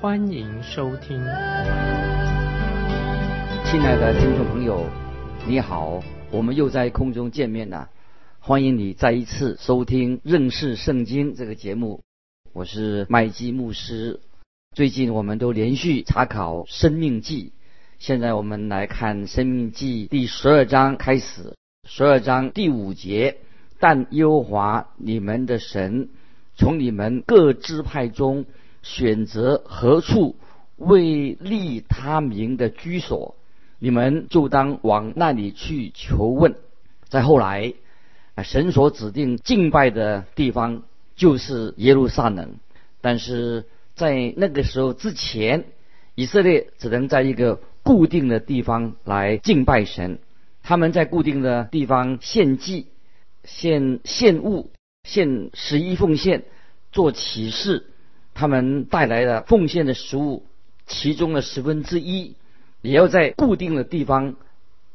欢迎收听。亲爱的听众朋友，你好，我们又在空中见面了。欢迎你再一次收听认识圣经这个节目。我是麦基牧师。最近我们都连续查考《生命记》，现在我们来看《生命记》第十二章开始，十二章第五节。但优华你们的神从你们各支派中选择何处为立他名的居所，你们就当往那里去求问。再后来，神所指定敬拜的地方。就是耶路撒冷，但是在那个时候之前，以色列只能在一个固定的地方来敬拜神。他们在固定的地方献祭、献献物、献十一奉献、做启示。他们带来的奉献的食物，其中的十分之一，也要在固定的地方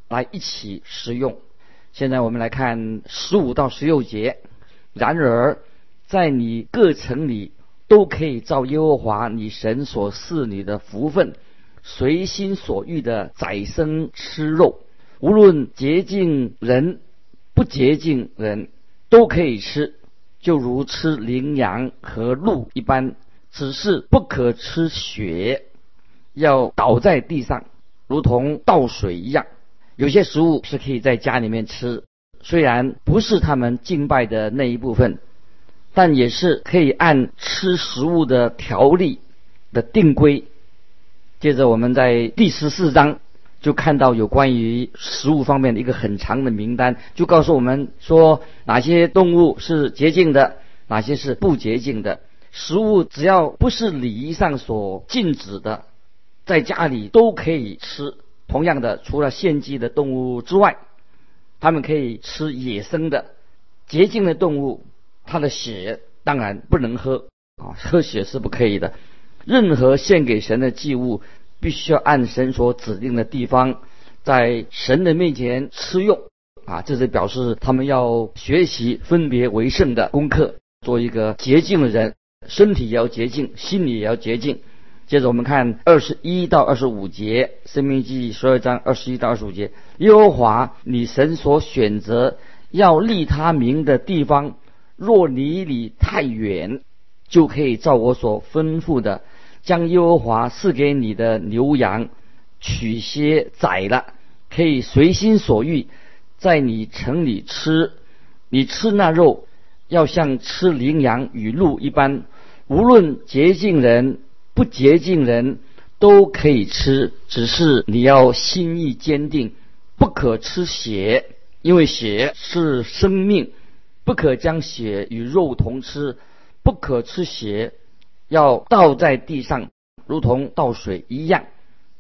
来一起食用。现在我们来看十五到十六节。然而。在你各城里都可以照耶和华你神所赐你的福分，随心所欲的宰牲吃肉，无论洁净人不洁净人都可以吃，就如吃羚羊和鹿一般，只是不可吃血，要倒在地上，如同倒水一样。有些食物是可以在家里面吃，虽然不是他们敬拜的那一部分。但也是可以按吃食物的条例的定规。接着我们在第十四章就看到有关于食物方面的一个很长的名单，就告诉我们说哪些动物是洁净的，哪些是不洁净的。食物只要不是礼仪上所禁止的，在家里都可以吃。同样的，除了献祭的动物之外，他们可以吃野生的洁净的动物。他的血当然不能喝啊，喝血是不可以的。任何献给神的祭物，必须要按神所指定的地方，在神的面前吃用啊。这是表示他们要学习分别为圣的功课，做一个洁净的人，身体也要洁净，心里也要洁净。接着我们看二十一到二十五节，《生命记》十二章二十一到二十五节：耶和华你神所选择要立他名的地方。若离你太远，就可以照我所吩咐的，将耶和华赐给你的牛羊取些宰了，可以随心所欲在你城里吃。你吃那肉，要像吃羚羊与鹿一般，无论洁净人不洁净人都可以吃，只是你要心意坚定，不可吃血，因为血是生命。不可将血与肉同吃，不可吃血，要倒在地上，如同倒水一样。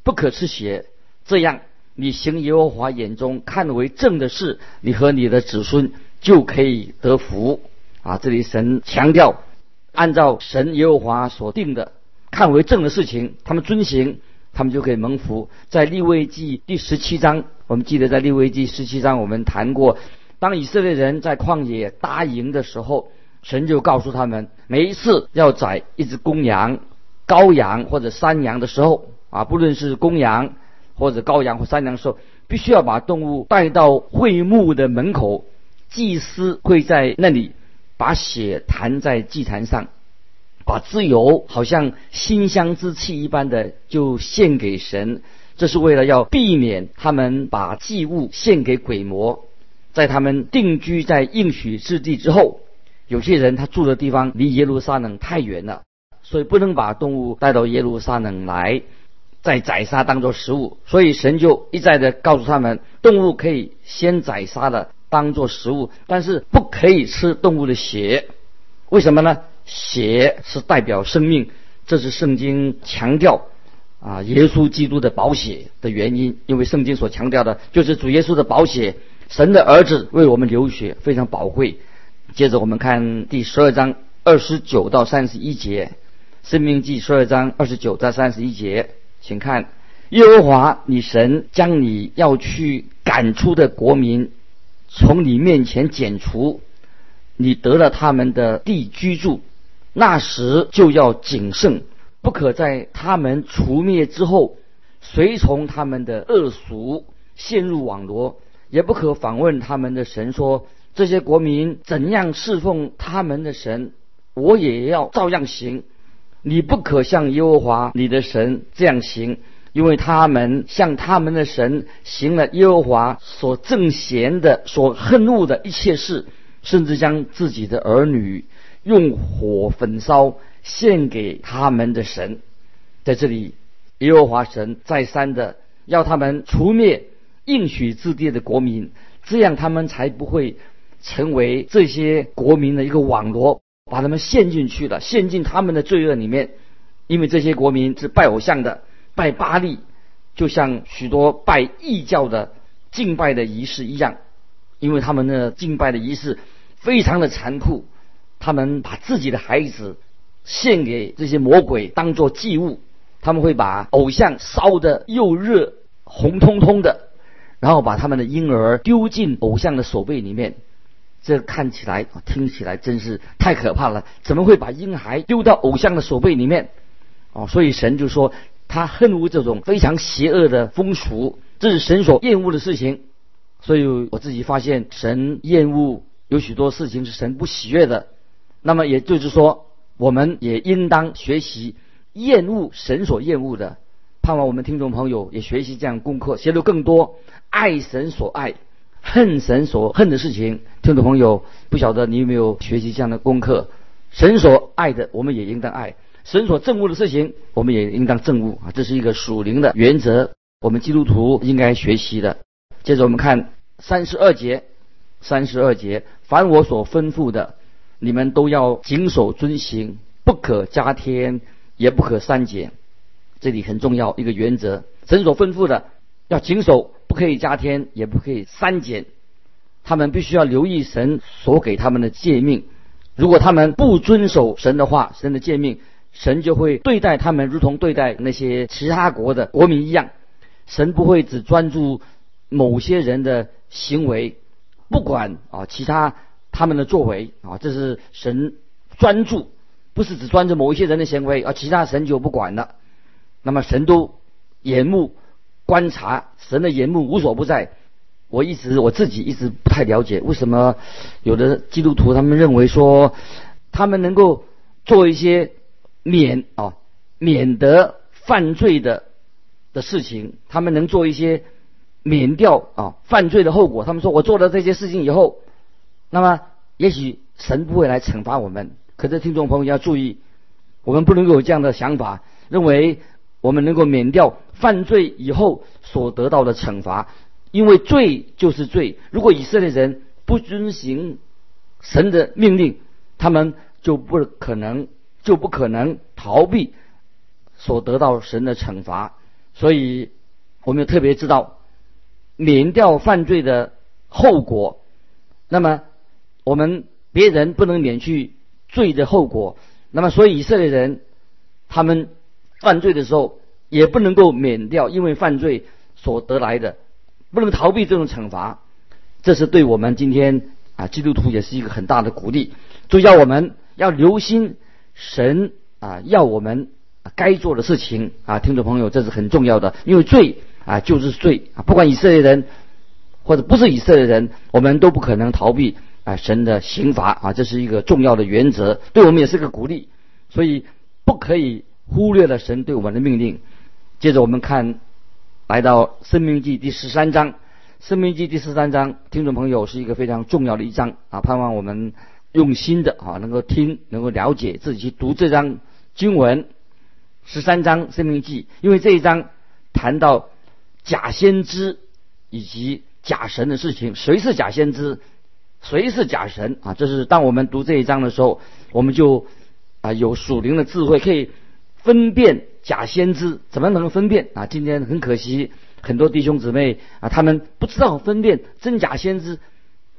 不可吃血，这样你行耶和华眼中看为正的事，你和你的子孙就可以得福。啊，这里神强调，按照神耶和华所定的看为正的事情，他们遵行，他们就可以蒙福。在利未记第十七章，我们记得在利未记十七章我们谈过。当以色列人在旷野搭营的时候，神就告诉他们，每一次要宰一只公羊、羔羊或者山羊的时候，啊，不论是公羊或者羔羊或山羊的时候，必须要把动物带到会幕的门口，祭司会在那里把血弹在祭坛上，把自由好像馨香之气一般的就献给神，这是为了要避免他们把祭物献给鬼魔。在他们定居在应许之地之后，有些人他住的地方离耶路撒冷太远了，所以不能把动物带到耶路撒冷来，再宰杀当做食物。所以神就一再的告诉他们，动物可以先宰杀了当做食物，但是不可以吃动物的血。为什么呢？血是代表生命，这是圣经强调啊耶稣基督的宝血的原因，因为圣经所强调的就是主耶稣的宝血，神的儿子为我们流血非常宝贵。接着我们看第十二章二十九到三十一节，《生命记》十二章二十九到三十一节，请看耶和华你神将你要去赶出的国民从你面前剪除，你得了他们的地居住。那时就要谨慎，不可在他们除灭之后，随从他们的恶俗，陷入网罗；也不可访问他们的神，说这些国民怎样侍奉他们的神，我也要照样行。你不可像耶和华你的神这样行，因为他们向他们的神行了耶和华所憎嫌的、所恨恶的一切事，甚至将自己的儿女。用火焚烧献给他们的神，在这里，耶和华神再三的要他们除灭应许之地的国民，这样他们才不会成为这些国民的一个网罗，把他们陷进去了，陷进他们的罪恶里面。因为这些国民是拜偶像的，拜巴利，就像许多拜异教的敬拜的仪式一样，因为他们的敬拜的仪式非常的残酷。他们把自己的孩子献给这些魔鬼当做祭物，他们会把偶像烧得又热红彤彤的，然后把他们的婴儿丢进偶像的手背里面。这看起来、听起来真是太可怕了！怎么会把婴孩丢到偶像的手背里面？哦，所以神就说他恨恶这种非常邪恶的风俗，这是神所厌恶的事情。所以我自己发现，神厌恶有许多事情是神不喜悦的。那么也就是说，我们也应当学习厌恶神所厌恶的，盼望我们听众朋友也学习这样功课，学得更多爱神所爱、恨神所恨的事情。听众朋友，不晓得你有没有学习这样的功课？神所爱的，我们也应当爱；神所证悟的事情，我们也应当证悟啊！这是一个属灵的原则，我们基督徒应该学习的。接着我们看三十二节，三十二节，凡我所吩咐的。你们都要谨守遵行，不可加添，也不可删减。这里很重要一个原则，神所吩咐的要谨守，不可以加添，也不可以删减。他们必须要留意神所给他们的诫命。如果他们不遵守神的话，神的诫命，神就会对待他们如同对待那些其他国的国民一样。神不会只专注某些人的行为，不管啊其他。他们的作为啊，这是神专注，不是只专注某一些人的行为，而其他神就不管了。那么神都眼目观察，神的眼目无所不在。我一直我自己一直不太了解，为什么有的基督徒他们认为说，他们能够做一些免啊免得犯罪的的事情，他们能做一些免掉啊犯罪的后果。他们说我做了这些事情以后。那么，也许神不会来惩罚我们。可是，听众朋友要注意，我们不能够有这样的想法，认为我们能够免掉犯罪以后所得到的惩罚，因为罪就是罪。如果以色列人不遵行神的命令，他们就不可能就不可能逃避所得到神的惩罚。所以，我们要特别知道免掉犯罪的后果。那么。我们别人不能免去罪的后果，那么所以以色列人他们犯罪的时候也不能够免掉因为犯罪所得来的，不能逃避这种惩罚。这是对我们今天啊基督徒也是一个很大的鼓励，就要我们要留心神啊要我们该做的事情啊，听众朋友这是很重要的，因为罪啊就是罪啊，不管以色列人或者不是以色列人，我们都不可能逃避。啊，神的刑罚啊，这是一个重要的原则，对我们也是个鼓励，所以不可以忽略了神对我们的命令。接着我们看，来到《生命记》第十三章，《生命记》第十三章，听众朋友是一个非常重要的一章啊，盼望我们用心的啊，能够听，能够了解，自己去读这章经文。十三章《生命记》，因为这一章谈到假先知以及假神的事情，谁是假先知？谁是假神啊？这是当我们读这一章的时候，我们就啊有属灵的智慧，可以分辨假先知，怎么能分辨啊？今天很可惜，很多弟兄姊妹啊，他们不知道分辨真假先知，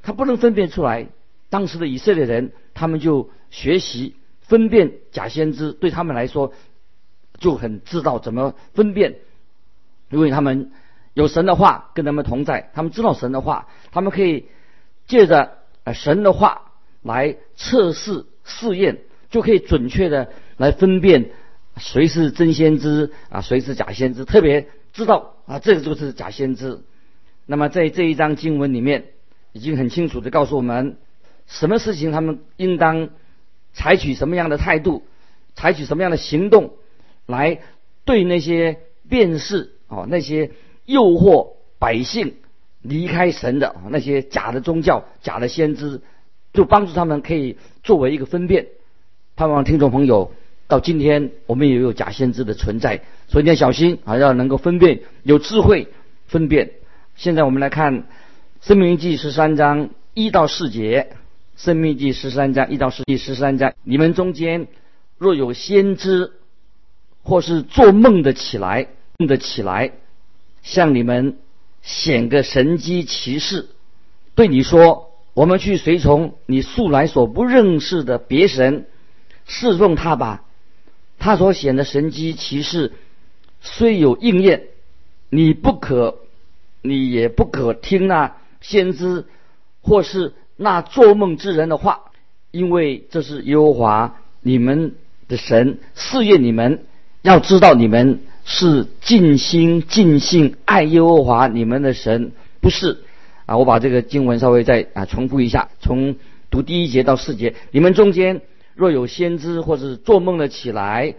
他不能分辨出来。当时的以色列人，他们就学习分辨假先知，对他们来说就很知道怎么分辨，因为他们有神的话跟他们同在，他们知道神的话，他们可以借着呃神的话来测试试验，就可以准确的来分辨谁是真先知啊，谁是假先知，特别知道啊，这个就是假先知。那么在这一章经文里面，已经很清楚的告诉我们。什么事情他们应当采取什么样的态度，采取什么样的行动，来对那些辨识哦那些诱惑百姓离开神的那些假的宗教、假的先知，就帮助他们可以作为一个分辨。盼望听众朋友到今天我们也有假先知的存在，所以你要小心啊，要能够分辨，有智慧分辨。现在我们来看《生命记》十三章一到四节。生命记十三章一到十第十三章，你们中间若有先知，或是做梦的起来，梦的起来，向你们显个神机骑士，对你说：我们去随从你素来所不认识的别神，侍奉他吧。他所显的神机骑士虽有应验，你不可，你也不可听那先知，或是。那做梦之人的话，因为这是耶和华你们的神试验你们，要知道你们是尽心尽性爱耶和华你们的神，不是啊？我把这个经文稍微再啊重复一下，从读第一节到四节，你们中间若有先知或者做梦了起来，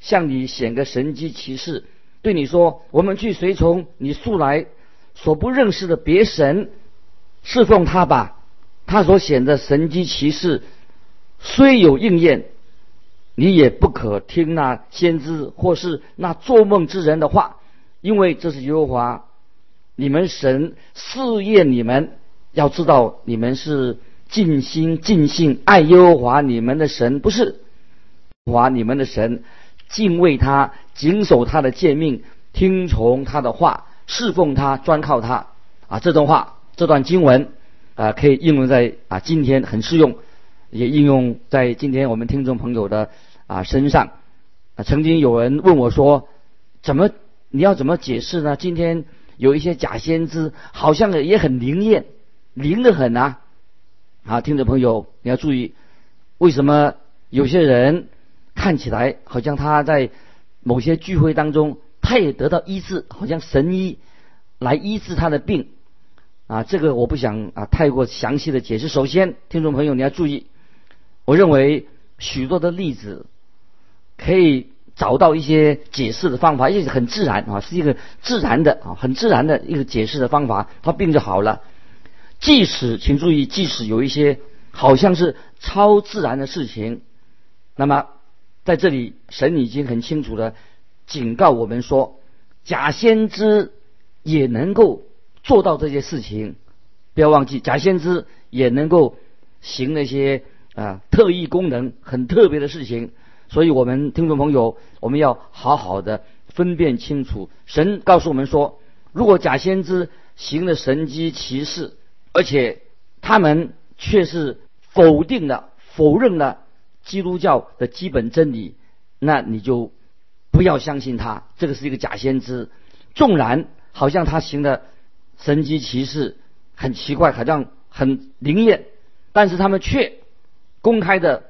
向你显个神迹奇事，对你说：我们去随从你素来所不认识的别神，侍奉他吧。他所显的神机骑士虽有应验，你也不可听那先知或是那做梦之人的话，因为这是耶和华你们神试验你们，要知道你们是尽心尽性爱耶和华你们的神，不是华你们的神，敬畏他，谨守他的诫命，听从他的话，侍奉他，专靠他啊！这段话，这段经文。啊，可以应用在啊今天很适用，也应用在今天我们听众朋友的啊身上。啊，曾经有人问我说，怎么你要怎么解释呢？今天有一些假先知，好像也很灵验，灵得很啊。啊，听众朋友你要注意，为什么有些人看起来好像他在某些聚会当中，他也得到医治，好像神医来医治他的病。啊，这个我不想啊太过详细的解释。首先，听众朋友你要注意，我认为许多的例子可以找到一些解释的方法，也很自然啊，是一个自然的啊，很自然的一个解释的方法，它病就好了。即使请注意，即使有一些好像是超自然的事情，那么在这里神已经很清楚的警告我们说，假先知也能够。做到这些事情，不要忘记，假先知也能够行那些啊特异功能、很特别的事情。所以，我们听众朋友，我们要好好的分辨清楚。神告诉我们说，如果假先知行了神机骑士，而且他们却是否定了、否认了基督教的基本真理，那你就不要相信他。这个是一个假先知，纵然好像他行的。神机骑士很奇怪，好像很灵验，但是他们却公开的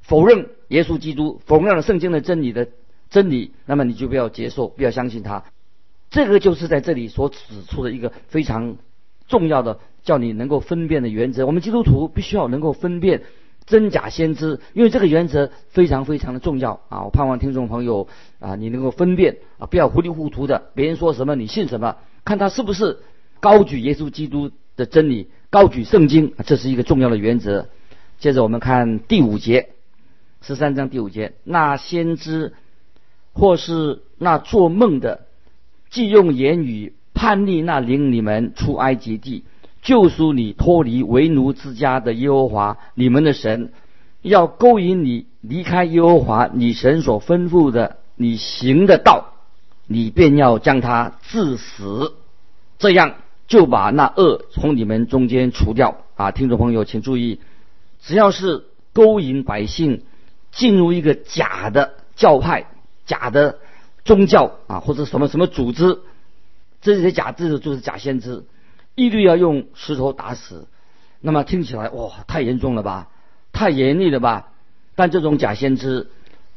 否认耶稣基督，否认了圣经的真理的真理，那么你就不要接受，不要相信他。这个就是在这里所指出的一个非常重要的，叫你能够分辨的原则。我们基督徒必须要能够分辨真假先知，因为这个原则非常非常的重要啊！我盼望听众朋友啊，你能够分辨啊，不要糊里糊涂的，别人说什么你信什么，看他是不是。高举耶稣基督的真理，高举圣经，这是一个重要的原则。接着我们看第五节，十三章第五节，那先知或是那做梦的，既用言语叛逆那领你们出埃及地、救赎你脱离为奴之家的耶和华你们的神，要勾引你离开耶和华你神所吩咐的你行的道，你便要将他致死，这样就把那恶从你们中间除掉。啊，听众朋友，请注意，只要是勾引百姓进入一个假的教派、假的宗教啊，或者什么什么组织，这些假字就是假先知，一律要用石头打死。那么听起来哇，太严重了吧，太严厉了吧？但这种假先知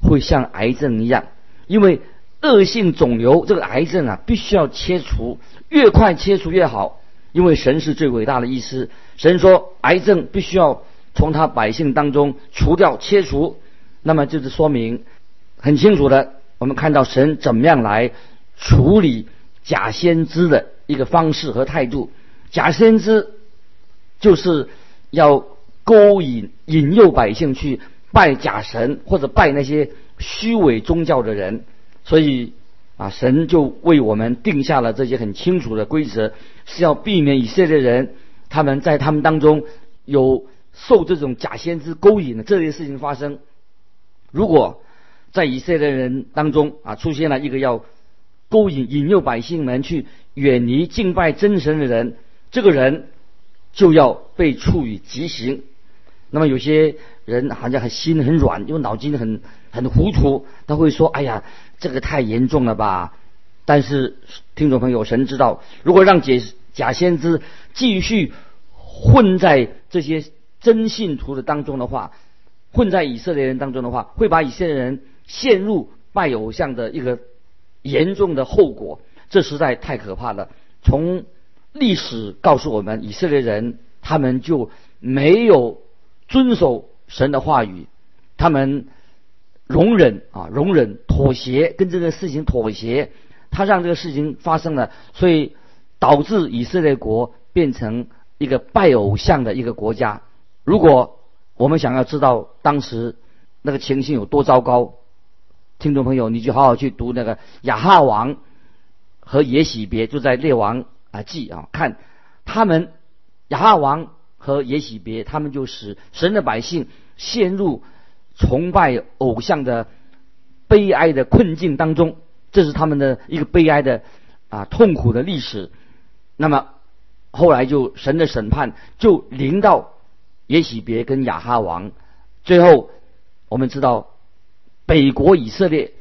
会像癌症一样，因为恶性肿瘤这个癌症啊，必须要切除，越快切除越好。因为神是最伟大的医师，神说癌症必须要从他百姓当中除掉、切除，那么就是说明很清楚的，我们看到神怎么样来处理假先知的一个方式和态度。假先知就是要勾引、引诱百姓去拜假神或者拜那些虚伪宗教的人，所以。啊，神就为我们定下了这些很清楚的规则，是要避免以色列人他们在他们当中有受这种假先知勾引的这些事情发生。如果在以色列人当中啊出现了一个要勾引、引诱百姓们去远离敬拜真神的人，这个人就要被处以极刑。那么有些人好像很心很软，因为脑筋很很糊涂，他会说：“哎呀。”这个太严重了吧？但是听众朋友，神知道，如果让假假先知继续混在这些真信徒的当中的话，混在以色列人当中的话，会把以色列人陷入拜偶像的一个严重的后果。这实在太可怕了。从历史告诉我们，以色列人他们就没有遵守神的话语，他们。容忍啊，容忍妥协，跟这个事情妥协，他让这个事情发生了，所以导致以色列国变成一个拜偶像的一个国家。如果我们想要知道当时那个情形有多糟糕，听众朋友，你就好好去读那个亚哈王和耶喜别，就在列王啊记啊，看他们亚哈王和耶喜别，他们就使神的百姓陷入。崇拜偶像的悲哀的困境当中，这是他们的一个悲哀的啊痛苦的历史。那么后来就神的审判就临到耶喜别跟亚哈王，最后我们知道北国以色列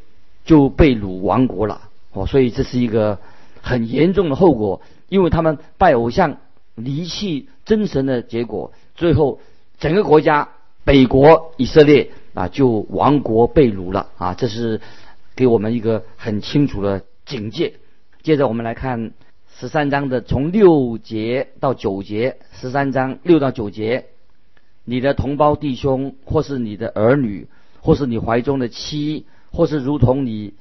就被掳亡国了哦，所以这是一个很严重的后果，因为他们拜偶像离弃真神的结果，最后整个国家北国以色列。啊，就亡国被掳了啊！这是给我们一个很清楚的警戒。接着我们来看十三章的从六节到九节，十三章六到九节，你的同胞弟兄，或是你的儿女，或是你怀中的妻，或是如同你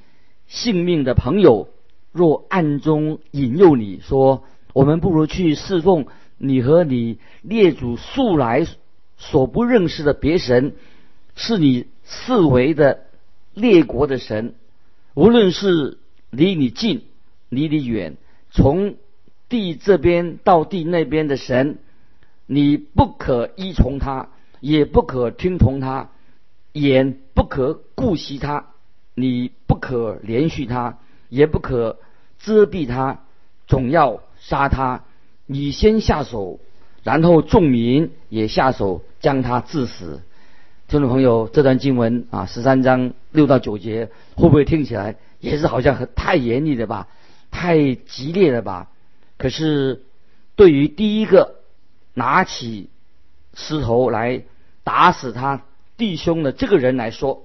性命的朋友，若暗中引诱你说，我们不如去侍奉你和你列祖素来所不认识的别神。是你视为的列国的神，无论是离你近、离你远，从地这边到地那边的神，你不可依从他，也不可听从他，眼不可顾惜他，你不可连续他，也不可遮蔽他，总要杀他。你先下手，然后众民也下手，将他致死。听众朋友，这段经文啊，十三章六到九节，会不会听起来也是好像很太严厉了吧，太激烈了吧？可是对于第一个拿起石头来打死他弟兄的这个人来说，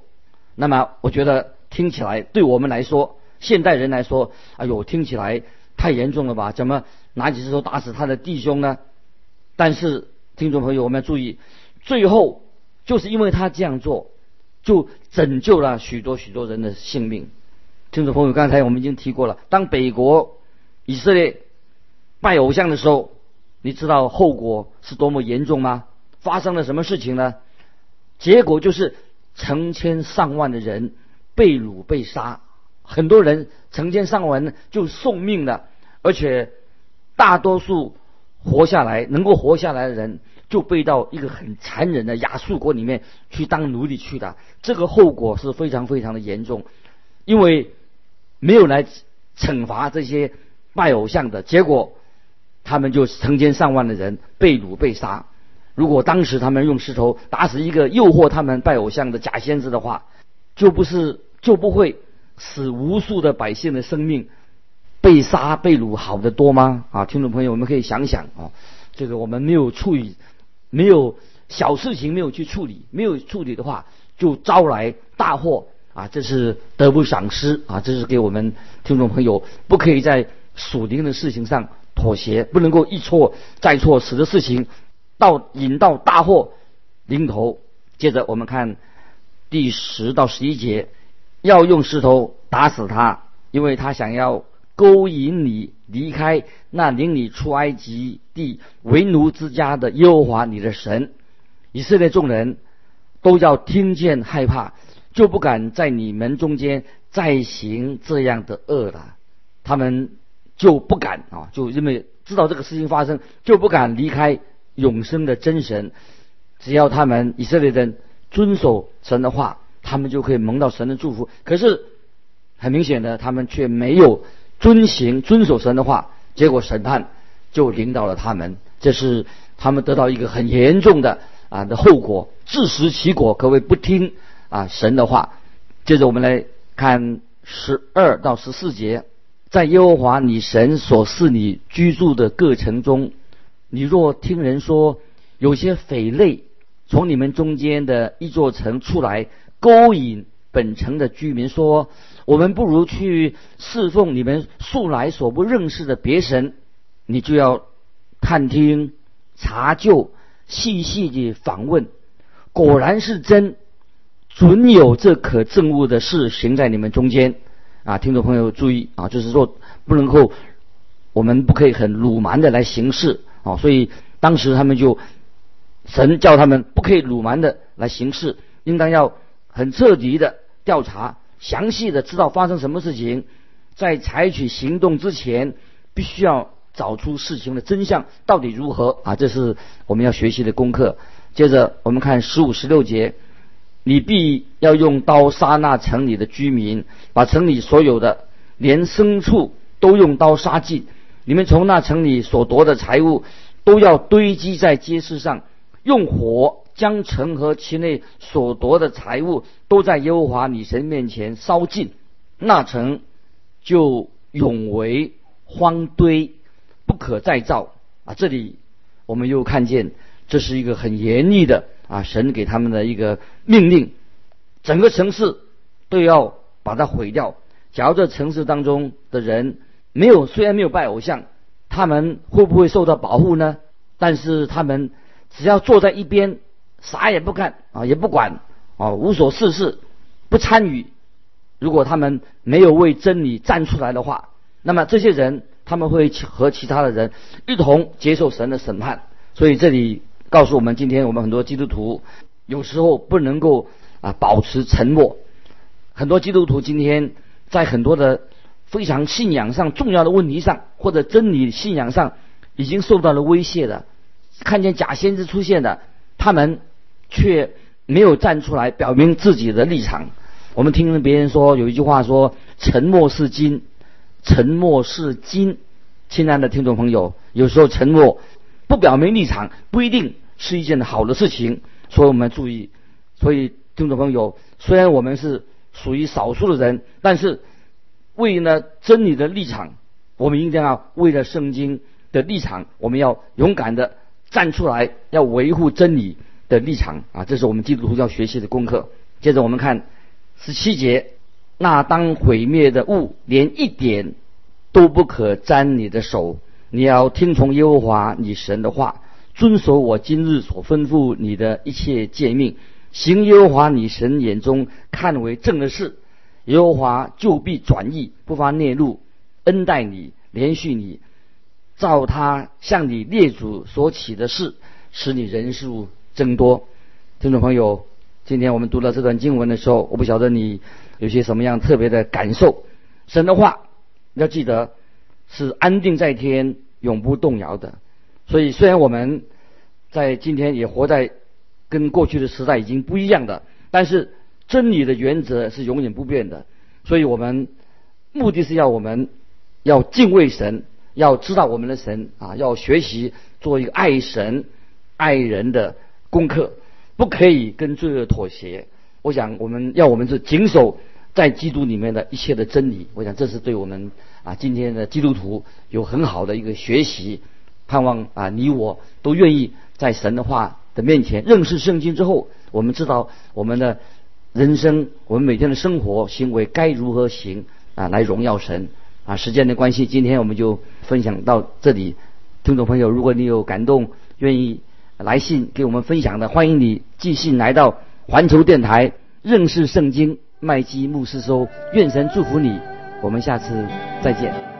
那么我觉得听起来对我们来说，现代人来说，哎呦，听起来太严重了吧？怎么拿起石头打死他的弟兄呢？但是听众朋友，我们要注意，最后。就是因为他这样做，就拯救了许多许多人的性命。听众朋友，刚才我们已经提过了，当北国以色列拜偶像的时候，你知道后果是多么严重吗？发生了什么事情呢？结果就是成千上万的人被掳被杀，很多人成千上万就送命了，而且大多数活下来能够活下来的人，就被到一个很残忍的亚述国里面去当奴隶去的。这个后果是非常非常的严重，因为没有来惩罚这些拜偶像的结果，他们就成千上万的人被掳被杀。如果当时他们用石头打死一个诱惑他们拜偶像的假先知的话，就不是就不会使无数的百姓的生命被杀被掳好得多吗？啊，听众朋友，我们可以想想啊，这个我们没有处理，没有小事情没有去处理，没有处理的话，就招来大祸啊！这是得不偿失啊！这是给我们听众朋友不可以在属灵的事情上妥协，不能够一错再错，使得事情。到引到大祸临头，接着我们看第十到十一节，要用石头打死他，因为他想要勾引你离开那领你出埃及地为奴之家的耶和华你的神。以色列众人都要听见害怕，就不敢在你们中间再行这样的恶了。他们就不敢啊，就因为知道这个事情发生，就不敢离开。永生的真神，只要他们以色列人遵守神的话，他们就可以蒙到神的祝福。可是很明显的，他们却没有遵行、遵守神的话，结果审判就领导了他们。这是他们得到一个很严重的啊的后果，自食其果，可谓不听啊神的话。接着我们来看十二到十四节，在耶和华你神所赐你居住的各城中。你若听人说有些匪类从你们中间的一座城出来勾引本城的居民，说我们不如去侍奉你们素来所不认识的别神，你就要探听查究，细细的访问，果然是真，准有这可证物的事行在你们中间啊！听众朋友注意啊，就是说不能够，我们不可以很鲁蛮的来行事。啊，所以当时他们就神叫他们不可以鲁蛮的来行事，应当要很彻底的调查，详细的知道发生什么事情，在采取行动之前，必须要找出事情的真相到底如何啊！这是我们要学习的功课。接着我们看十五、十六节，你必要用刀杀那城里的居民，把城里所有的连牲畜都用刀杀尽。你们从那城里所夺的财物，都要堆积在街市上，用火将城和其内所夺的财物，都在耶和华你神面前烧尽，那城就永为荒堆，不可再造。啊，这里我们又看见，这是一个很严厉的啊，神给他们的一个命令，整个城市都要把它毁掉。假如这城市当中的人，没有，虽然没有拜偶像，他们会不会受到保护呢？但是他们只要坐在一边，啥也不干啊，也不管啊，无所事事，不参与。如果他们没有为真理站出来的话，那么这些人他们会和其他的人一同接受神的审判。所以这里告诉我们，今天我们很多基督徒有时候不能够啊保持沉默。很多基督徒今天在很多的。非常信仰上重要的问题上，或者真理信仰上已经受到了威胁的，看见假先知出现的，他们却没有站出来表明自己的立场。我们听别人说有一句话说：“沉默是金，沉默是金。”亲爱的听众朋友，有时候沉默不表明立场不一定是一件好的事情，所以我们注意。所以听众朋友，虽然我们是属于少数的人，但是。为了真理的立场，我们一定要为了圣经的立场，我们要勇敢的站出来，要维护真理的立场啊！这是我们基督徒要学习的功课。接着我们看十七节，那当毁灭的物，连一点都不可沾你的手。你要听从耶和华你神的话，遵守我今日所吩咐你的一切诫命，行耶和华你神眼中看为正的事。耶和华就必转意，不发孽怒，恩待你，连续你，照他向你列祖所起的事，使你人数增多。听众朋友，今天我们读到这段经文的时候，我不晓得你有些什么样特别的感受。神的话要记得是安定在天，永不动摇的。所以，虽然我们在今天也活在跟过去的时代已经不一样的，但是真理的原则是永远不变的。所以我们目的是要我们要敬畏神，要知道我们的神啊，要学习做一个爱神、爱人的功课，不可以跟罪恶妥协。我想我们要我们是谨守在基督里面的一切的真理。我想这是对我们啊今天的基督徒有很好的一个学习。盼望啊你我都愿意在神的话的面前认识圣经之后，我们知道我们的。人生，我们每天的生活行为该如何行啊？来荣耀神啊！时间的关系，今天我们就分享到这里。听众朋友，如果你有感动，愿意来信给我们分享的，欢迎你继续来到环球电台认识圣经麦基牧师说。愿神祝福你，我们下次再见。